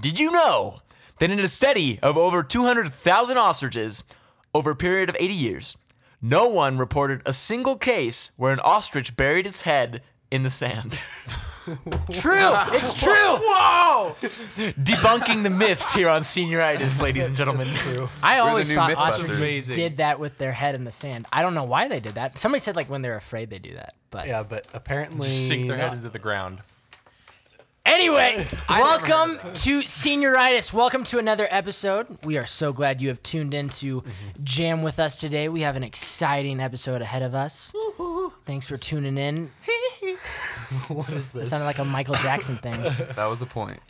Did you know that in a study of over 200,000 ostriches over a period of 80 years, no one reported a single case where an ostrich buried its head in the sand? True. It's true. Whoa! Debunking the myths here on Senioritis, ladies and gentlemen. True. I always new thought Mythbusters. ostriches Amazing. did that with their head in the sand. I don't know why they did that. Somebody said like when they're afraid they do that. But Yeah, but apparently Sink their head into the ground. Anyway, welcome to Senioritis. Welcome to another episode. We are so glad you have tuned in to jam with us today. We have an exciting episode ahead of us. Thanks for tuning in. what is It this? sounded like a Michael Jackson thing. That was the point.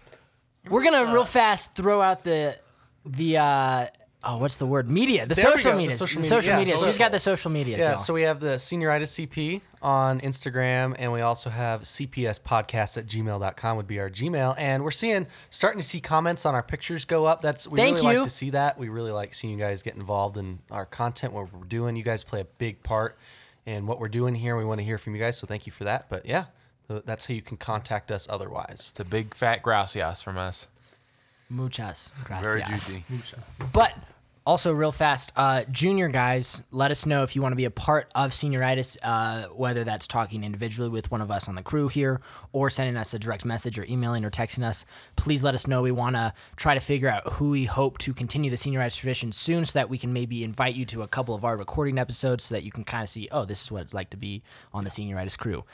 We're gonna real fast throw out the the uh oh what's the word media the social go, the media social the media, social yeah, media. So social. She's got the social media. Yeah, so. so we have the Senioritis CP on Instagram, and we also have CPS podcast at gmail.com would be our Gmail. And we're seeing, starting to see comments on our pictures go up. That's, we Thank really you. like to see that. We really like seeing you guys get involved in our content, what we're doing. You guys play a big part in what we're doing here. We want to hear from you guys, so thank you for that. But yeah, that's how you can contact us otherwise. It's a big fat gracias from us. Muchas gracias. Very juicy. But also, real fast, uh, junior guys, let us know if you want to be a part of Senioritis, uh, whether that's talking individually with one of us on the crew here or sending us a direct message or emailing or texting us. Please let us know. We want to try to figure out who we hope to continue the Senioritis tradition soon so that we can maybe invite you to a couple of our recording episodes so that you can kind of see, oh, this is what it's like to be on the Senioritis crew.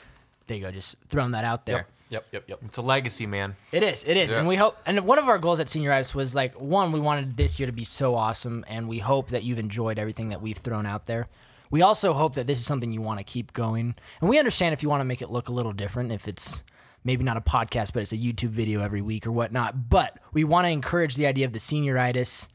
There you go, just throwing that out there. Yep, yep, yep. Yep. It's a legacy, man. It is. It is. Yeah. And we hope and one of our goals at Senioritis was like one, we wanted this year to be so awesome and we hope that you've enjoyed everything that we've thrown out there. We also hope that this is something you want to keep going. And we understand if you want to make it look a little different, if it's maybe not a podcast, but it's a YouTube video every week or whatnot. But we want to encourage the idea of the senioritis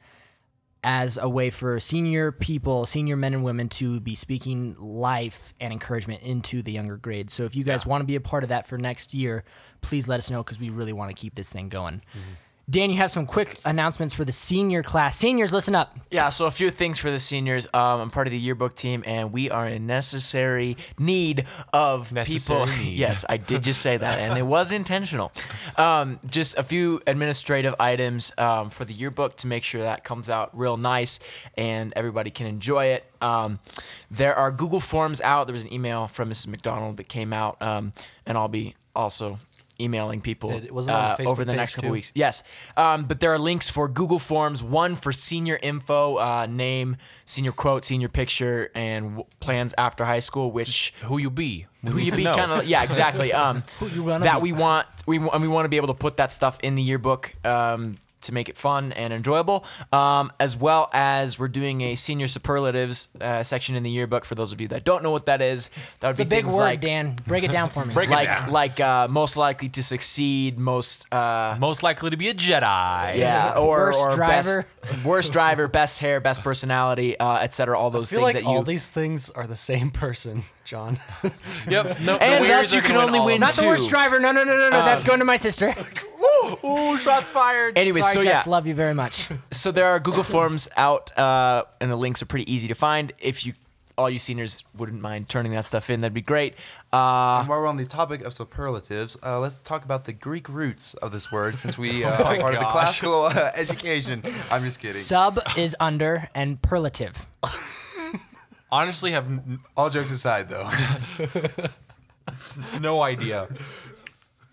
as a way for senior people, senior men and women to be speaking life and encouragement into the younger grades. So if you guys want to be a part of that for next year, please let us know because we really want to keep this thing going. Mm-hmm. Dan, you have some quick announcements for the senior class. Seniors, listen up. Yeah, so a few things for the seniors. Um, I'm part of the yearbook team, and we are in necessary need of Necessary people. need. yes, I did just say that, and it was intentional. Um, just a few administrative items um, for the yearbook to make sure that comes out real nice and everybody can enjoy it. Um, there are Google Forms out. There was an email from Mrs. McDonald that came out, um, and I'll be also emailing people It- wasn't on the uh, over the next couple too? weeks. Yes, um, but there are links for Google Forms. One for senior info, uh, name, senior quote, senior picture, and w- plans after high school. Which Who you be? Who you to be kind of yeah exactly. Um, you gonna that be? we want we wa- and we want to be able to put that stuff in the yearbook. Um, to make it fun and enjoyable, um, as well as we're doing a senior superlatives uh, section in the yearbook. For those of you that don't know what that is, that would It's a big word, like Dan. Break it down for me. Break it like down. like uh, most likely to succeed, most uh, Most likely to be a Jedi. yeah, or Worst or driver. best worst driver, best hair, best personality, uh, etc. All those I feel things like that you all these things are the same person, John. Yep. No, And Warriors thus you can only win them. Not the two. worst driver. No, no, no, no, no. That's going to my sister. Ooh, shots fired. Anyway, Sorry, so Jess. yeah, Love you very much. so there are Google Forms out, uh, and the links are pretty easy to find. If you all you seniors wouldn't mind turning that stuff in, that'd be great. Uh, And while we're on the topic of superlatives, uh, let's talk about the Greek roots of this word since we uh, are part of the classical uh, education. I'm just kidding. Sub is under and perlative. Honestly, have n- All jokes aside, though. no idea.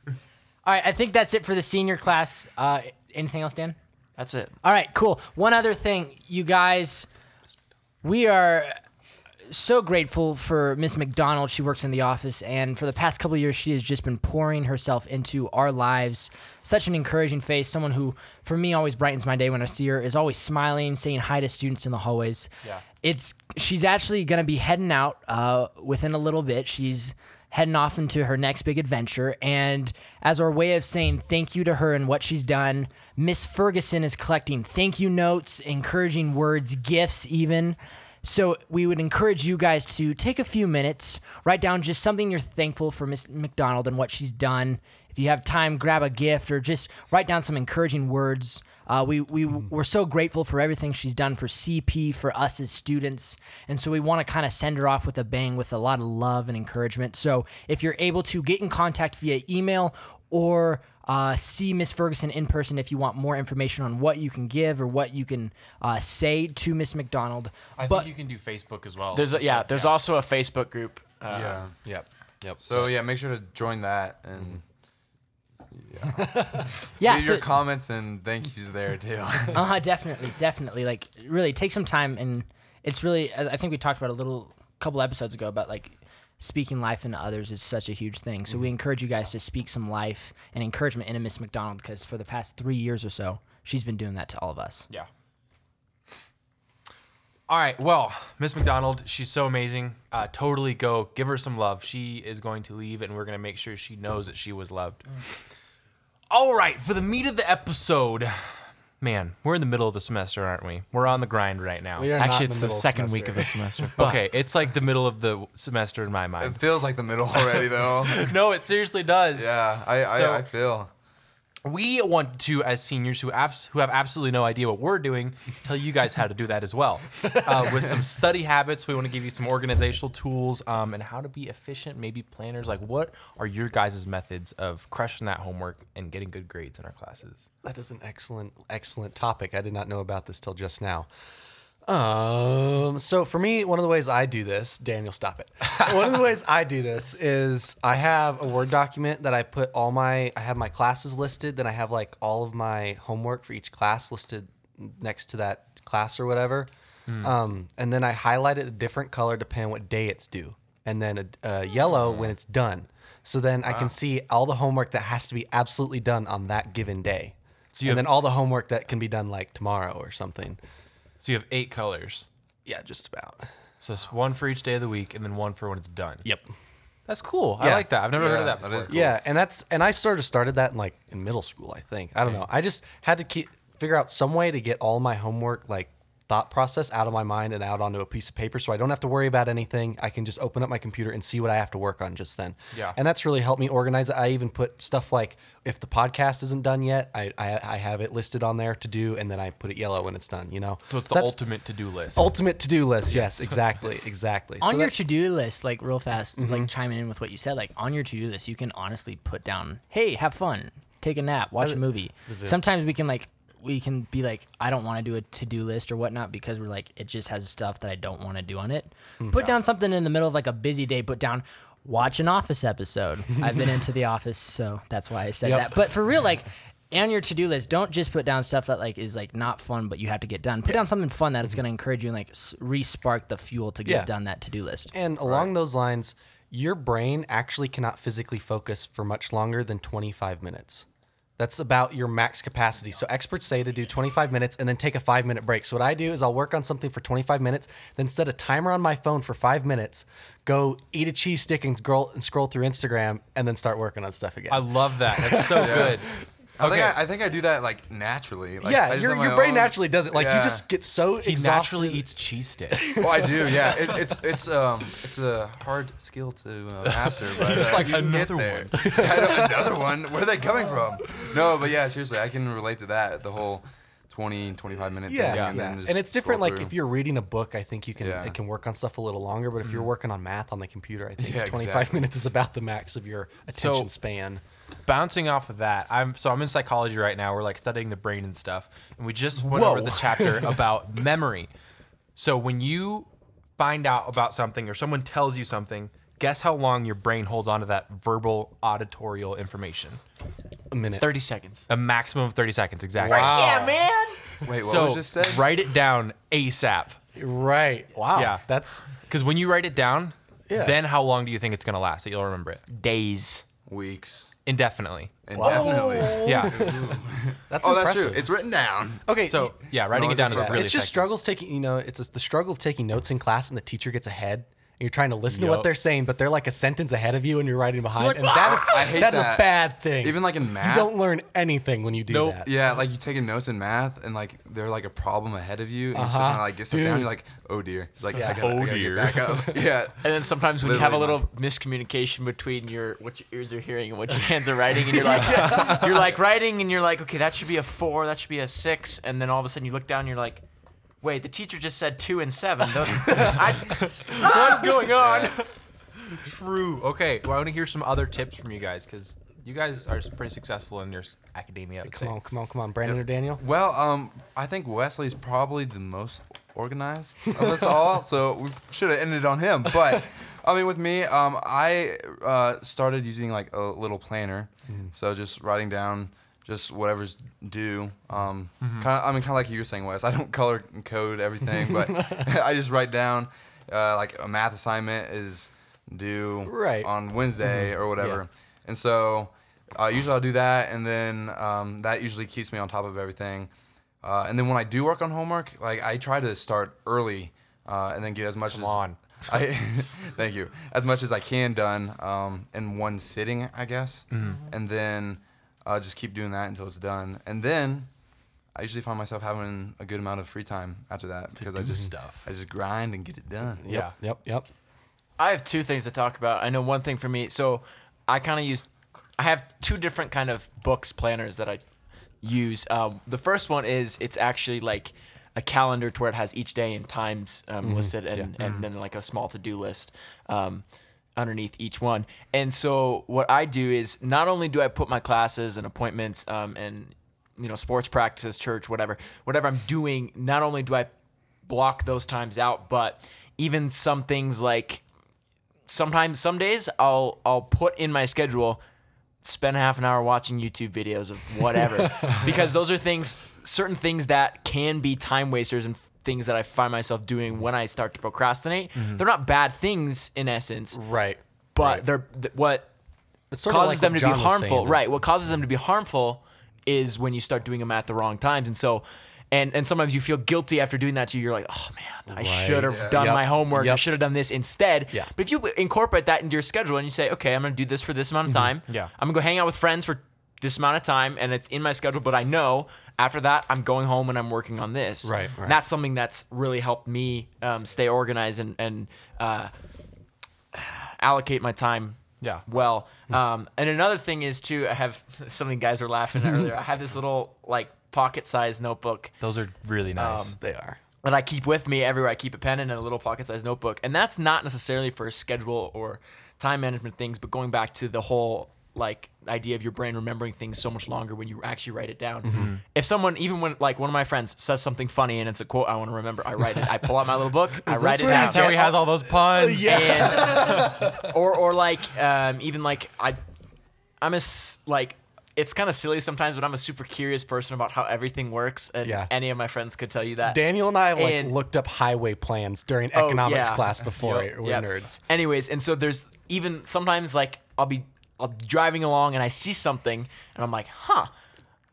All right, I think that's it for the senior class. Uh, anything else, Dan? that's it. All right, cool. One other thing, you guys, we are so grateful for Miss McDonald. She works in the office, and for the past couple of years, she has just been pouring herself into our lives. Such an encouraging face, someone who, for me, always brightens my day when I see her. Is always smiling, saying hi to students in the hallways. Yeah. It's she's actually gonna be heading out uh, within a little bit. She's heading off into her next big adventure. And as our way of saying thank you to her and what she's done, Miss Ferguson is collecting thank you notes, encouraging words, gifts, even. So we would encourage you guys to take a few minutes, write down just something you're thankful for Miss McDonald and what she's done. If you have time, grab a gift or just write down some encouraging words. Uh, we we we're so grateful for everything she's done for CP for us as students, and so we want to kind of send her off with a bang with a lot of love and encouragement. So if you're able to get in contact via email or uh, see Miss Ferguson in person if you want more information on what you can give or what you can uh, say to Miss McDonald. I but think you can do Facebook as well. There's a, yeah, there's also a Facebook group. Uh, yeah. Yep. Yep. So yeah, make sure to join that and yeah, leave so, your comments and thank yous there too. uh-huh, definitely, definitely. Like, really, take some time, and it's really. I I think we talked about a little couple episodes ago about like speaking life into others is such a huge thing. So we encourage you guys to speak some life and encouragement into Miss McDonald because for the past three years or so, she's been doing that to all of us. Yeah. All right. Well, Miss McDonald, she's so amazing. Uh, totally go give her some love. She is going to leave, and we're going to make sure she knows that she was loved. All right. For the meat of the episode, man, we're in the middle of the semester, aren't we? We're on the grind right now. We are not Actually, in it's the middle second semester. week of the semester. Okay, it's like the middle of the semester in my mind. it feels like the middle already though. no, it seriously does. yeah, I I, So- I feel. We want to, as seniors who abs- who have absolutely no idea what we're doing, tell you guys how to do that as well. Uh, with some study habits, we want to give you some organizational tools um, and how to be efficient, maybe planners. Like, what are your guys' methods of crushing that homework and getting good grades in our classes? That is an excellent, excellent topic. I did not know about this till just now. Um, so for me, one of the ways I do this, Daniel, stop it. one of the ways I do this is I have a Word document that I put all my, I have my classes listed, then I have like all of my homework for each class listed next to that class or whatever. Um, and then I highlight it a different color depending on what day it's due, and then a, a yellow when it's done. So then I can see all the homework that has to be absolutely done on that given day. So you and have- then all the homework that can be done like tomorrow or something. So you have eight colors. Yeah, just about. So it's one for each day of the week, and then one for when it's done. Yep. That's cool. I Yeah. like that. I've never heard of Yeah, that that before. is cool. Yeah, and that's and I sort of started that in like in middle school, I think. I don't know. I just had to keep figure out some way to get all my homework like thought process out of my mind and out onto a piece of paper so I don't have to worry about anything. I can just open up my computer and see what I have to work on just then. Yeah. And that's really helped me organize it. I even put stuff like if the podcast isn't done yet, I, I, I have it listed on there to do and then I put it yellow when it's done, you know? So it's the ultimate to-do list. ultimate to-do list. Yes, exactly. Exactly. on So your Mm-hmm. to-do list like real fast like chiming in with what you said like on your to-do list you can honestly put down hey have fun take a nap watch a movie sometimes we can like we can be like i don't want to do a to-do list or whatnot because we're like it just has stuff that i don't want to do on it Hmm. put down something in the middle of like a busy day put down watch an office episode i've been into the office so that's why i said Yep. that but for real like on your to-do list don't just put down stuff that like is like not fun but you have to get done put down something fun that it's going to encourage you and like s- re-spark the fuel to get Yeah. done that to-do list And along those lines, your brain actually cannot physically focus for much longer than 25 minutes. That's about your max capacity. So experts say to do 25 minutes and then take a five minute break. So what I do is I'll work on something for 25 minutes, then set a timer on my phone for five minutes, go eat a cheese stick and scroll, and scroll through Instagram, and then start working on stuff again. I love that. That's so good. I think I, I think I do that like naturally. Like, I yeah, just your, have my your brain own- naturally does it. Like Yeah. you just get so He exhausted. naturally eats cheese sticks. Well, I do. Yeah, it, it's it's um it's a hard skill to uh, master, but It's uh, like you can get another there. Yeah, I know, another one. Where are they coming from? No, but yeah, seriously, I can relate to that. The whole 20, 25 minute Yeah, thing, yeah. and, then And, just it's different. scroll Like through. if you're reading a book, I think you can Yeah. it can work on stuff a little longer. But if you're working on math on the computer, I think Yeah, 25 exactly. minutes is about the max of your attention So- span. Bouncing off of that, I'm so I'm in psychology right now. We're like studying the brain and stuff, and we just went Whoa. over the chapter about memory. So when you find out about something or someone tells you something, guess how long your brain holds onto that verbal auditorial information? A minute. 30 seconds. A maximum of 30 seconds, exactly. Wow. Yeah, man. Wait, what so was just said? write it down ASAP. Right. Wow. Yeah. That's Because when you write it down, Yeah. then how long do you think it's gonna last that you'll remember it? Days. Weeks. Indefinitely. Indefinitely. Yeah. that's Oh, that's impressive. true. It's written down. Okay. So yeah, writing No, it down is it's- really it's just effective. struggles taking. You know, it's just the struggle of taking notes in class and the teacher gets ahead. And you're trying to listen to what they're saying, but they're like a sentence ahead of you, and you're writing behind. and that is I hate that's that. a bad thing. Even like in math. you don't learn anything when you do Nope. that. Yeah, like you taking notes in math and like they're like a problem ahead of you and you're still Uh-huh. trying to like get stuff down. You're like, oh dear. It's like Yeah. I gotta, Oh, I gotta dear. get back up. yeah. And then sometimes when you have a Literally little miscommunication between your what your ears are hearing and what your hands are writing, and you're like, you're like writing, and you're like, okay, that should be a four, that should be a six, and then all of a sudden you look down, and you're like, wait, the teacher just said two and seven. I, What's going on? True. Okay. Well, I want to hear some other tips from you guys because You guys are pretty successful in your academia. I would Come say. on, come on, come on, Brandon or Daniel. Well, um, I think Wesley's probably the most organized of us all, so we should have ended on him. But I mean, with me, um, I uh, started using like a little planner, so just writing down just whatever's due. Um, kind of, I mean, kind of like you were saying, Wes. I don't color code everything, but I just write down uh, like a math assignment is due Right. on Wednesday or whatever. And so uh, usually I'll do that, and then um, that usually keeps me on top of everything. Uh, and then when I do work on homework, like I try to start early uh, and then get as much Come as on. I thank you as much as I can done um, in one sitting, I guess, Mm-hmm. and then uh, just keep doing that until it's done. And then I usually find myself having a good amount of free time after that because I just stuff. I just grind and get it done. Yeah. Yep, yep. I have two things to talk about. I know one thing for me. So I kind of use. I have two different kind of books planners that I use. Um, the first one is it's actually like a calendar to where it has each day and times um, listed, and and then like a small to do list. Um, underneath each one. And so what i do is not only do i put my classes and appointments um, and you know sports practices church whatever whatever i'm doing not only do i block those times out but even some things like sometimes some days I'll I'll put in my schedule spend half an hour watching YouTube videos of whatever. Because those are things certain things that can be time wasters and things that I find myself doing when I start to procrastinate. They're not bad things in essence, Right. but right. they're th- what causes like them what to be harmful. Right. What causes them to be harmful is when you start doing them at the wrong times. And so and and sometimes you feel guilty after doing that to you. You're like, oh man, I should have Yeah. done Yep. my homework. I should have done this instead. Yeah. But if you incorporate that into your schedule and you say, okay, I'm gonna do this for this amount of time. Yeah. I'm gonna go hang out with friends for this amount of time and it's in my schedule, but I know after that I'm going home and I'm working on this. Right, right. And that's something that's really helped me um, stay organized and and uh, allocate my time Yeah. well. Um, and another thing is too, I have something guys were laughing at earlier. I have this little like pocket-sized notebook Those are really nice. Um, They are. that I keep with me everywhere. I keep a pen and a little pocket-sized notebook, and that's not necessarily for schedule or time management things, but going back to the whole like idea of your brain remembering things so much longer when you actually write it down. If someone, even when like one of my friends says something funny and it's a quote I want to remember, I write it. I pull out my little book, I write it down. That's how he has all those puns. And, or or like um, even like I, I'm a like it's kind of silly sometimes, but I'm a super curious person about how everything works, and Yeah. any of my friends could tell you that. Daniel and I like And- looked up highway plans during Oh, economics yeah. class before. Yep, We're yep. nerds. Anyways, and so there's even sometimes like I'll be I'll be driving along and I see something and I'm like, huh.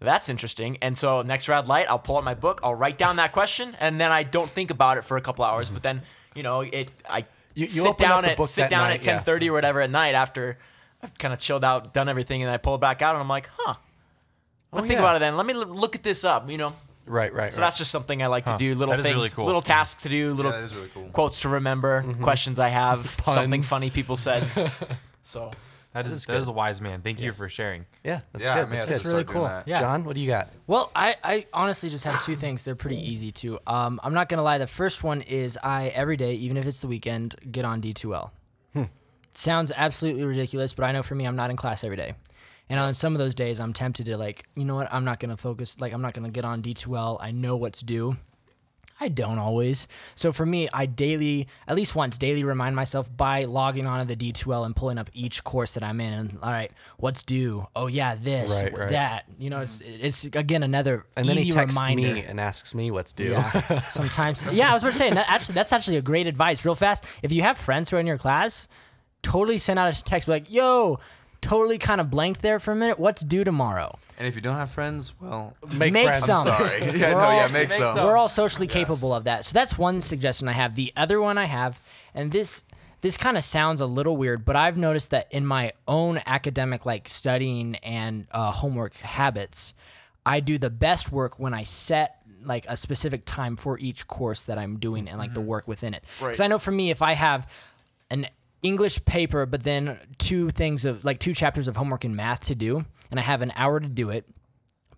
That's interesting. And so next red light, I'll pull out my book, I'll write down that question, and then I don't think about it for a couple hours. But then, you know, it I You- you sit open up down the at book sit down night, at yeah. ten thirty or whatever at night after I've kind of chilled out, done everything, and I pull it back out and I'm like, huh. I'm gonna oh, think yeah. about it then. Let me l- look at this up, you know. Right, right. So right. that's just something I like to do. Little That is things, really cool. little tasks to do, little that is really cool. quotes to remember, mm-hmm. questions I have, something funny people said. so That is that is a wise man. Thank you for sharing. yeah, that's Yeah, I good. may That's have good. to really doing cool. that. Yeah. John, what do you got? Well, I, I honestly just have two things. They're pretty easy too. Um, I'm not gonna lie. The first one is I every day, even if it's the weekend, get on D2L. Sounds absolutely ridiculous, but I know for me, I'm not in class every day. And on some of those days, I'm tempted to like, you know what? I'm not gonna focus. Like, I'm not gonna get on D2L. I know what's due. I don't always. So for me, I daily, at least once daily, remind myself by logging on to the D2L and pulling up each course that I'm in. And all right, what's due? Oh yeah, this, Right, right. that. You know, it's it's again another And then he texts reminder. me and asks me what's due. Yeah, sometimes. Yeah, I was about to say. that- Actually, that's actually a great advice. Real fast, if you have friends who are in your class, totally send out a text be like, "Yo, totally kind of blanked there for a minute. What's due tomorrow?" And if you don't have friends, well, Make, Make friends. some. sorry. yeah, We're yeah, all- make some. some. We're all socially capable of that. So that's one suggestion I have. The other one I have, and this this kind of sounds a little weird, but I've noticed that in my own academic like studying and uh, homework habits, I do the best work when I set like a specific time for each course that I'm doing and like the work within it. Because I know for me, if I have an English paper, but then two things of like two chapters of homework in math to do, and I have an hour to do it,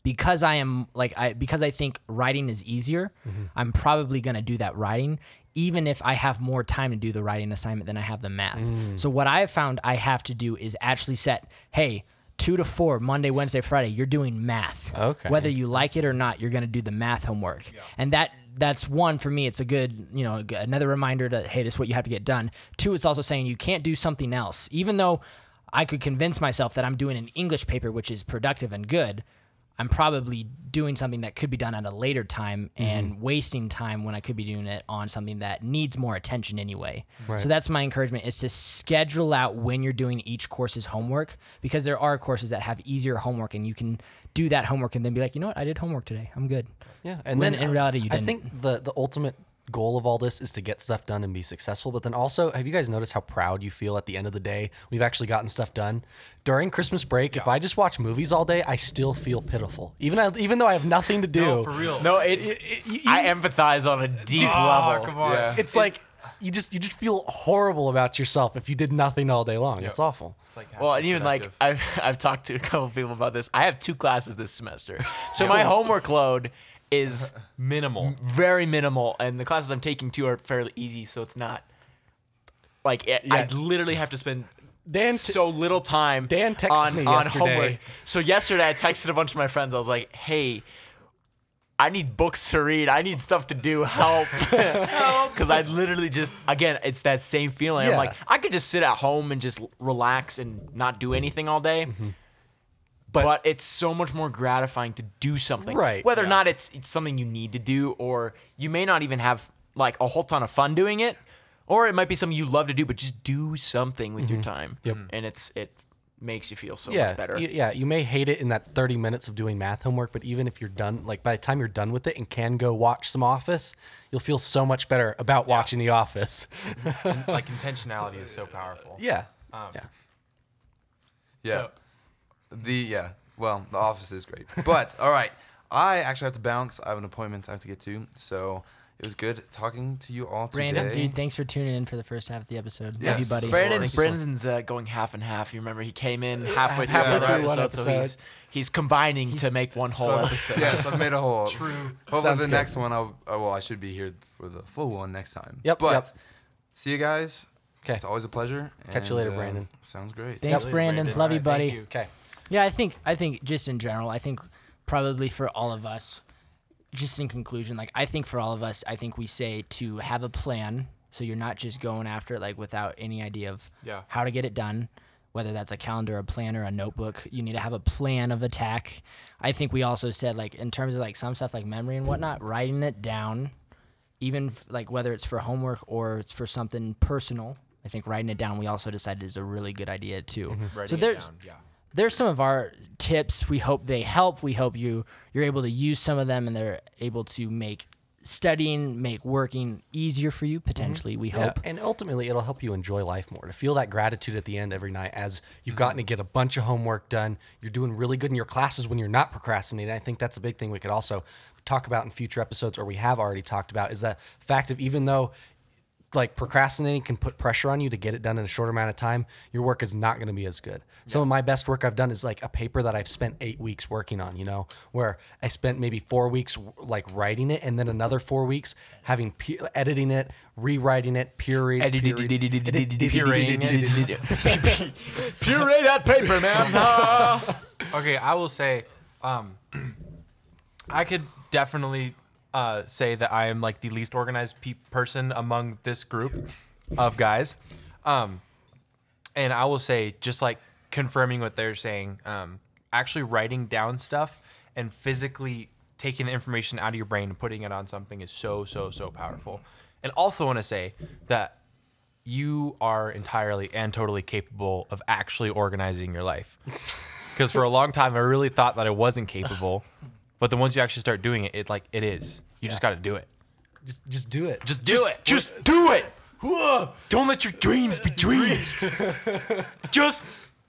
because I am like I because I think writing is easier, mm-hmm. I'm probably gonna do that writing, even if I have more time to do the writing assignment than I have the math. Mm. So what I have found I have to do is actually set, hey, two to four, Monday, Wednesday, Friday, you're doing math. Okay. Whether you like it or not, you're going to do the math homework. And that that's one for me. It's a good, you know, another reminder that hey, this is what you have to get done. Two, it's also saying you can't do something else, even though I could convince myself that I'm doing an English paper, which is productive and good. I'm probably doing something that could be done at a later time mm-hmm. and wasting time when I could be doing it on something that needs more attention anyway. So that's my encouragement is to schedule out when you're doing each course's homework because there are courses that have easier homework and you can do that homework and then be like, you know what, I did homework today. I'm good. Yeah, and When then in reality you I didn't. I think the the ultimate goal of all this is to get stuff done and be successful. But then also, have you guys noticed how proud you feel at the end of the day? We've actually gotten stuff done during Christmas break. If I just watch movies all day, I still feel pitiful, even I- even though I have nothing to do. No, for real. No, it's I empathize on a deep oh, level. come on. Yeah. It's like you just you just feel horrible about yourself if you did nothing all day long. It's awful. It's like Well, and half even like. I've I've talked to a couple of people about this. I have two classes this semester, so my homework load is minimal. very minimal, and the classes I'm taking too are fairly easy. So it's not like I I literally have to spend Dan t- so little time. Dan texted on, me on yesterday. homework. So yesterday I texted a bunch of my friends. I was like, "Hey." I need books to read. I need stuff to do. Help. Because I literally just, again, it's that same feeling. I'm like, I could just sit at home and just relax and not do anything all day. Mm-hmm. But, it's so much more gratifying to do something. Right. Whether or not it's, it's something you need to do, or you may not even have like a whole ton of fun doing it, or it might be something you love to do, but just do something with your time. Yep. And it's it makes you feel so yeah, much better. y- yeah. You may hate it in that 30 minutes of doing math homework, but even if you're done, like by the time you're done with it and can go watch some Office, you'll feel so much better about watching The Office. like intentionality is so powerful. yeah. Um, yeah. Yeah. The yeah. Well, the office is great. But all right, I actually have to bounce. I have an appointment I have to get to. So it was good talking to you all today. Brandon, dude, thanks for tuning in for the first half of the episode. Love you, buddy. Brandon's you Brandon's uh, going half and half. You remember he came in halfway through halfway the through episode, one so he's he's combining to make one whole So, episode. yes, I've made a whole. True. Hopefully, Sounds the good. next one, I'll. oh, Well, I should be here for the full one next time. Yep, But yep. see you guys. Okay. It's always a pleasure. Catch you and, later, uh, Brandon. Sounds great. Thanks, Yep. Brandon. Brandon. Love you, buddy. thank you. Okay. Yeah, I think I think just in general, I think probably for all of us, just in conclusion, like I think for all of us, I think we say to have a plan so you're not just going after it like without any idea of Yeah. how to get it done. Whether that's a calendar, a planner, a notebook, you need to have a plan of attack. I think we also said like in terms of like some stuff like memory and whatnot, writing it down, even f- like whether it's for homework or it's for something personal. I think writing it down we also decided is a really good idea too. Mm-hmm. So Writing it there's down, yeah. There's some of our tips. We hope they help. We hope you you're able to use some of them and they're able to make studying, make working easier for you mm-hmm. potentially. We Yeah, hope. and ultimately it'll help you enjoy life more. To feel that gratitude at the end every night as you've gotten to get a bunch of homework done. You're doing really good in your classes when you're not procrastinating. I think that's a big thing we could also talk about in future episodes, or we have already talked about, is that fact of even though like procrastinating can put pressure on you to get it done in a short amount of time, your work is not going to be as good. Some of my best work I've done is like a paper that I've spent eight weeks working on, you know, where I spent maybe four weeks like writing it and then another four weeks having pu- editing it, rewriting it, peer read, Puree that paper, man. Okay, I will say, um, I could definitely uh, say that I am like the least organized pe- person among this group of guys. Um, and I will say, just like confirming what they're saying, um, actually writing down stuff and physically taking the information out of your brain and putting it on something is so, so, so powerful. And also want to say that you are entirely and totally capable of actually organizing your life. Because for a long time, I really thought that I wasn't capable, but then once you actually start doing it, it like it is. You just got to do it. just, just do it. Just do it. Just do it. Don't let your dreams be dreams. Just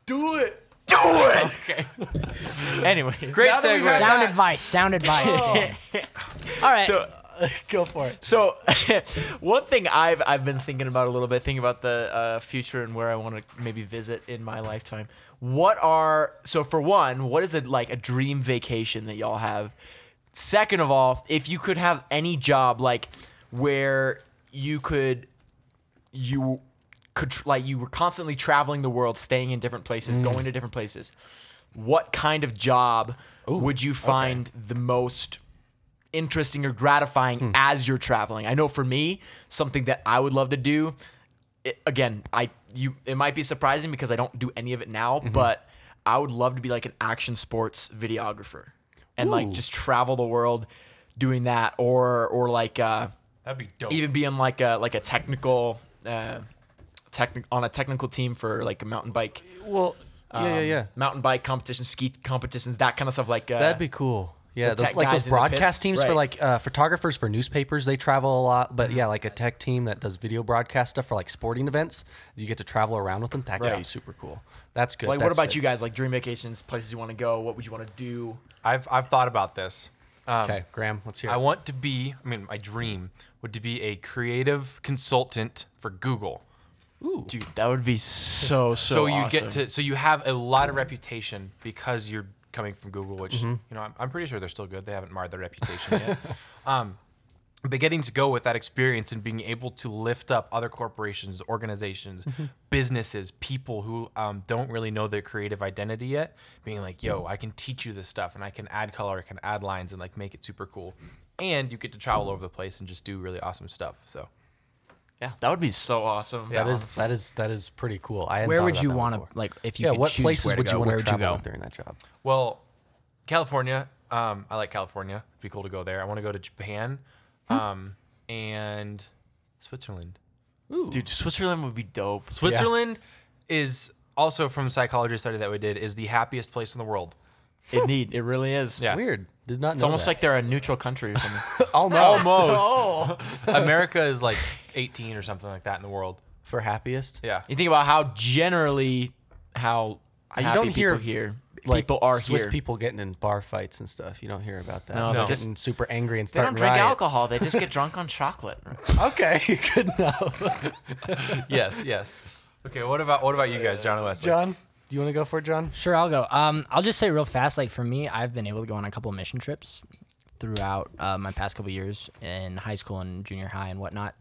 do it. do it. Okay. Anyways, Great Now that we've segue. had sound that- advice. Sound advice. All right. So, Go for it. so one thing I've I've been thinking about a little bit, thinking about the uh, future and where I want to maybe visit in my lifetime. What are so for one, what is it like a dream vacation that y'all have? Second of all, if you could have any job like where you could you could like you were constantly traveling the world, staying in different places, going to different places. what kind of job would you find the most interesting or gratifying Hmm. as you're traveling? I know for me, something that I would love to do. It, again, I you it might be surprising because I don't do any of it now, Mm-hmm. but I would love to be like an action sports videographer and like just travel the world doing that, or or like uh, That'd be dope. even being like a like a technical uh, technic on a technical team for like a mountain bike Well, yeah, yeah, um, yeah. mountain bike competitions, ski competitions, that kind of stuff. Like uh, That'd be cool. Yeah, the those, like those broadcast pits, teams for like uh, photographers for newspapers. They travel a lot, Mm-hmm. but yeah, like a tech team that does video broadcast stuff for like sporting events. You get to travel around with them. That could be super cool. That's good. like what about good. you guys? Like dream vacations, places you want to go. What would you want to do? I've I've thought about this. Um, Okay, Graham, let's hear. I it. want to be. I mean, my dream would to be a creative consultant for Google. Ooh. Dude, that would be so so. So, you awesome. get to. So you have a lot of reputation because you're coming from Google, which Mm-hmm. you know I'm, I'm pretty sure they're still good. They haven't marred their reputation yet. um, but getting to go with that experience and being able to lift up other corporations, organizations, Mm-hmm. businesses, people who um, don't really know their creative identity yet, being like. "Yo, I can teach you this stuff, and I can add color, I can add lines, and like make it super cool." And you get to travel over the place and just do really awesome stuff. So Yeah, that would be so awesome. That Yeah, is that is that is pretty cool. I Where would you want to before. like if you Yeah, could what choose places where would you go, want to would you travel go? during that job? Well, California. Um, I like California. It'd be cool to go there. I want to go to Japan, um, and Switzerland. Ooh. dude, Switzerland would be dope. Switzerland is also from psychology study that we did is the happiest place in the world. It need it really is. Yeah. Weird. Did not know. It's almost that. like they're a neutral country or something. almost oh. America is like 18 or something like that in the world. for happiest. Yeah. You think about how generally how you don't hear, people here. Like people are Swiss here. people getting in bar fights and stuff. You don't hear about that. No, They're they getting super angry and They don't drink riots. alcohol. They just get drunk on chocolate. Okay, good enough. yes. Yes. Okay. What about what about you guys, John and Wesley? John, do you want to go for it, John? Sure, I'll go. Um, I'll just say real fast. Like for me, I've been able to go on a couple of mission trips throughout uh, my past couple of years in high school and junior high and whatnot.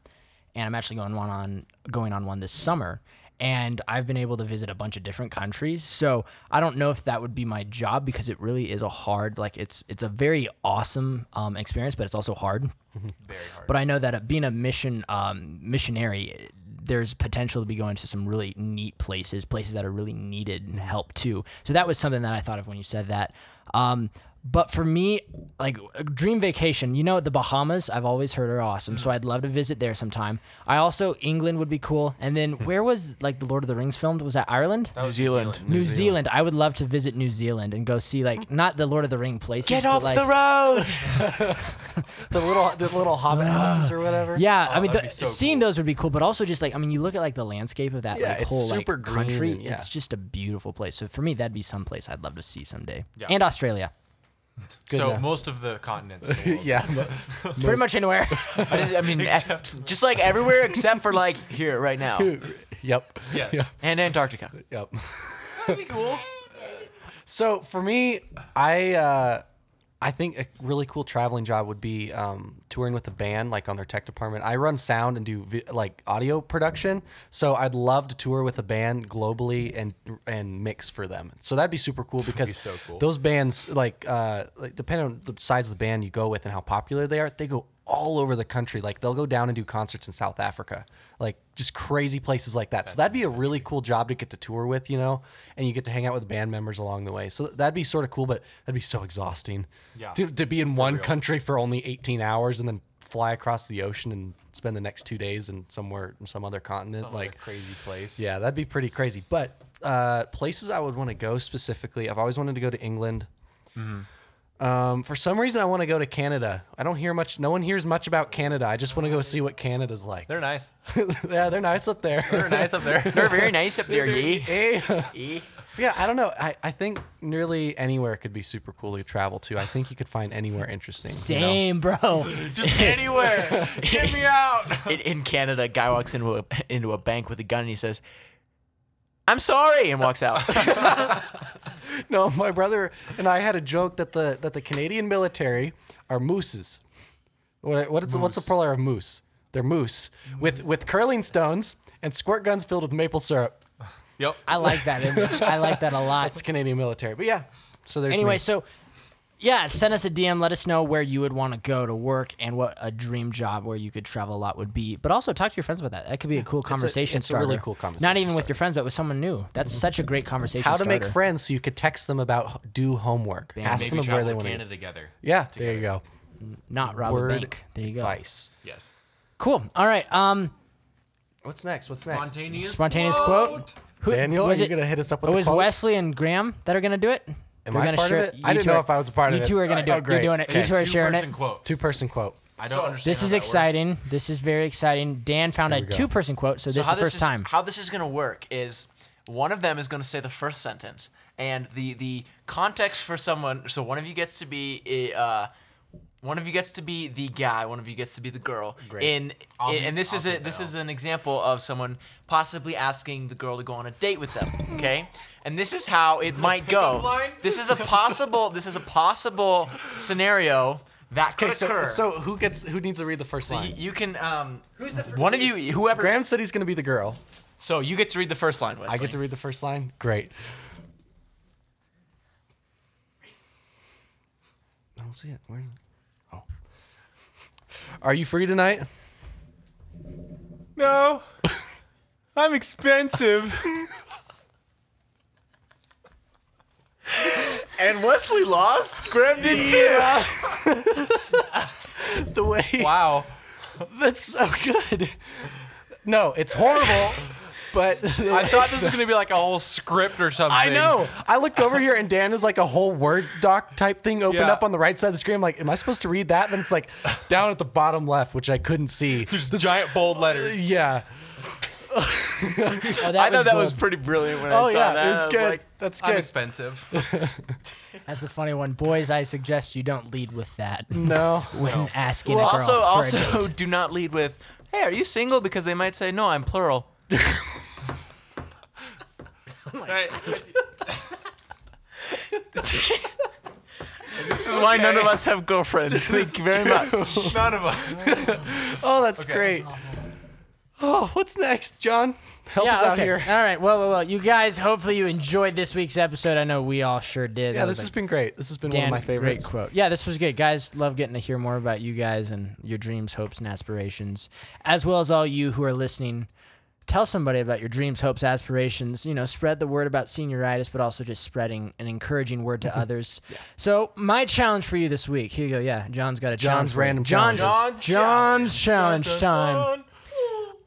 And I'm actually going one on going on one this summer. And I've been able to visit a bunch of different countries. So I don't know if that would be my job because it really is a hard, like it's it's a very awesome um, experience, but it's also hard. Very hard. But I know that uh, being a mission um, missionary, there's potential to be going to some really neat places, places that are really needed and help too. So that was something that I thought of when you said that. Um, but for me, like a dream vacation, you know, the Bahamas, I've always heard are awesome. So mm. I'd love to visit there sometime. I also, England would be cool. And then where was like the Lord of the Rings filmed? Was that Ireland? That was New Zealand. New Zealand. I would love to visit New Zealand and go see like not the Lord of the Ring places. Get but, off like, the road. The little the little hobbit houses or whatever. Yeah, oh, I mean, that'd the, be so seeing cool. those would be cool, but also just like I mean, you look at like the landscape of that Yeah, like it's whole super like green country. and- yeah. It's just a beautiful place. So for me, that'd be some place I'd love to see someday. Yeah. And Australia, Good so enough. most of the continents. In the world. yeah. pretty much anywhere. I, just, I mean, eh, just like everywhere except for like here right now yep. Yes. and Antarctica. Yep. That'd be cool. So for me, I uh, I think a really cool traveling job would be um, touring with a band, like on their tech department. I run sound and do vi- like audio production, so I'd love to tour with a band globally and and mix for them. So that'd be super cool because so cool. those bands, like uh, like depending on the size of the band you go with and how popular they are, they go all over the country. Like they'll go down and do concerts in South Africa, like just crazy places like that. so that'd be a really cool job to get to tour with, you know, and you get to hang out with band members along the way. So that'd be sort of cool, but that'd be so exhausting. Yeah. To, to be in one country for only 18 hours and then fly across the ocean and spend the next two days in somewhere in some other continent, Some like other crazy place. yeah, that'd be pretty crazy. But uh, places I would want to go specifically, I've always wanted to go to England. Um, for some reason, I want to go to Canada. I don't hear much. No one hears much about Canada. I just want to go see what Canada's like. They're nice. yeah, they're nice up there. They're nice up there. They're very nice up there, ye. Eh. yeah, I don't know. I, I think nearly anywhere could be super cool to travel to. I think you could find anywhere interesting. you know? Same, bro. Just anywhere. Get me out. In, in Canada, a guy walks into a into a bank with a gun and he says, "I'm sorry," and walks out. No, my brother and I had a joke that the that the Canadian military are mooses. What, what is what's the plural of moose? They're moose with mm. with curling stones and squirt guns filled with maple syrup. Yep. I like that image. I like that a lot. It's Canadian military. But yeah. So there's Anyway, me. so yeah, send us a DM. Let us know where you would want to go to work and what a dream job where you could travel a lot would be. But also talk to your friends about that. That could be a cool conversation it's a really starter. cool conversation. Not conversation even with your friends, but with someone new. That's such a great conversation. how to make friends so you could text them about do homework. Ask Maybe them travel where they to want to Canada together. Yeah, there you go. not rob a Word bank. There you go. Advice. Yes. Cool. All right. Um, What's next? What's next? Spontaneous. spontaneous quote. Who, Daniel, was are you it- gonna hit us up with It the was quote? Wesley and Graham that are gonna do it. Am They're I gonna part of share- it? you I didn't two know are- if I was a part of it. You it. two are gonna do Oh, it. great. You're doing it. You two are sharing it. Two-person quote. Two person quote. I don't understand. This how is that works. exciting. This is very exciting. Dan found a go. two-person quote, so, So this is how the this first is time. how this is going to work is one of them is going to say the first sentence, and the the context for someone. So one of you gets to be a, uh, one of you gets to be the guy, one of you gets to be the girl. Great. In, I'll in- be- and this I'll is a take this that is an example of someone possibly asking the girl to go on a date with them. Okay, and this is how it might go. line? This is a possible. This is a possible scenario that could Okay, so, occur. so who gets who needs to read the first Y- line? you can um. Who's the first? one of you? Whoever. Graham said he's gonna be the girl. So you get to read the first line. Wesley. I get to read the first line. Great. I don't see it. Where? Are you free tonight? No. I'm expensive. and Wesley lost. Graham did too. The way. Wow. That's so good. No, it's horrible. But I thought this was gonna be like a whole script or something. I know. I look over here and Dan is like a whole Word doc type thing open Yeah. up on the right side of the screen. I'm like, am I supposed to read that? Then it's like down at the bottom left, which I couldn't see. Just giant bold letters. Yeah. Oh, that I thought that was gold. pretty brilliant when I Oh saw yeah, that. it was I good. like, That's I'm good. expensive. That's a funny one, boys. I suggest you don't lead with that no. when asking well, a girl also, for a also, date. do not lead with, "Hey, are you single?" Because they might say, "No, I'm plural." Oh right. this is why none of us have girlfriends. Thank you very much. None of us. Oh, that's great. Oh, what's next, John? Help us out okay. here. All right. Well, well, well. You guys, hopefully you enjoyed this week's episode. I know we all sure did. Yeah, That this was has been great. This has been Dan, one of my favorites. Great quote. Yeah, this was good. Guys, love getting to hear more about you guys and your dreams, hopes, and aspirations, as well as all you who are listening. Tell somebody about your dreams, hopes, aspirations. You know, spread the word about senioritis, but also just spreading an encouraging word to mm-hmm. others. So, my challenge for you this week. Here you go. Yeah, John's got a. John's for you. random John's, challenges. John's challenge time.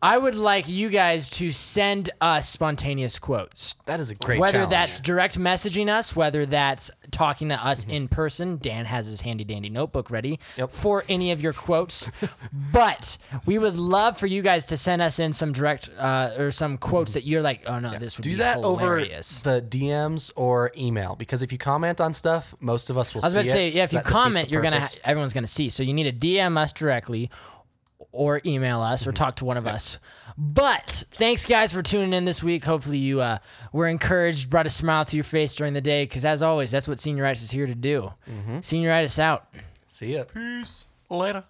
I would like you guys to send us spontaneous quotes That is a great whether challenge. that's direct messaging us, whether that's talking to us in person. Dan has his handy dandy notebook ready Yep. for any of your quotes. but we would love for you guys to send us in some direct uh, or some quotes that you're like, oh no, this would do be that hilarious. over the DMs or email because if you comment on stuff, most of us will I was see about to say, it. yeah, if you That defeats comment, the you're gonna ha- everyone's gonna see. So you need to DM us directly or email us or Mm-hmm. talk to one of us. But thanks guys for tuning in this week. Hopefully you uh, were encouraged, brought a smile to your face during the day. Because as always, that's what senioritis is here to do. Mm-hmm. Senioritis out. See ya. Peace. Later.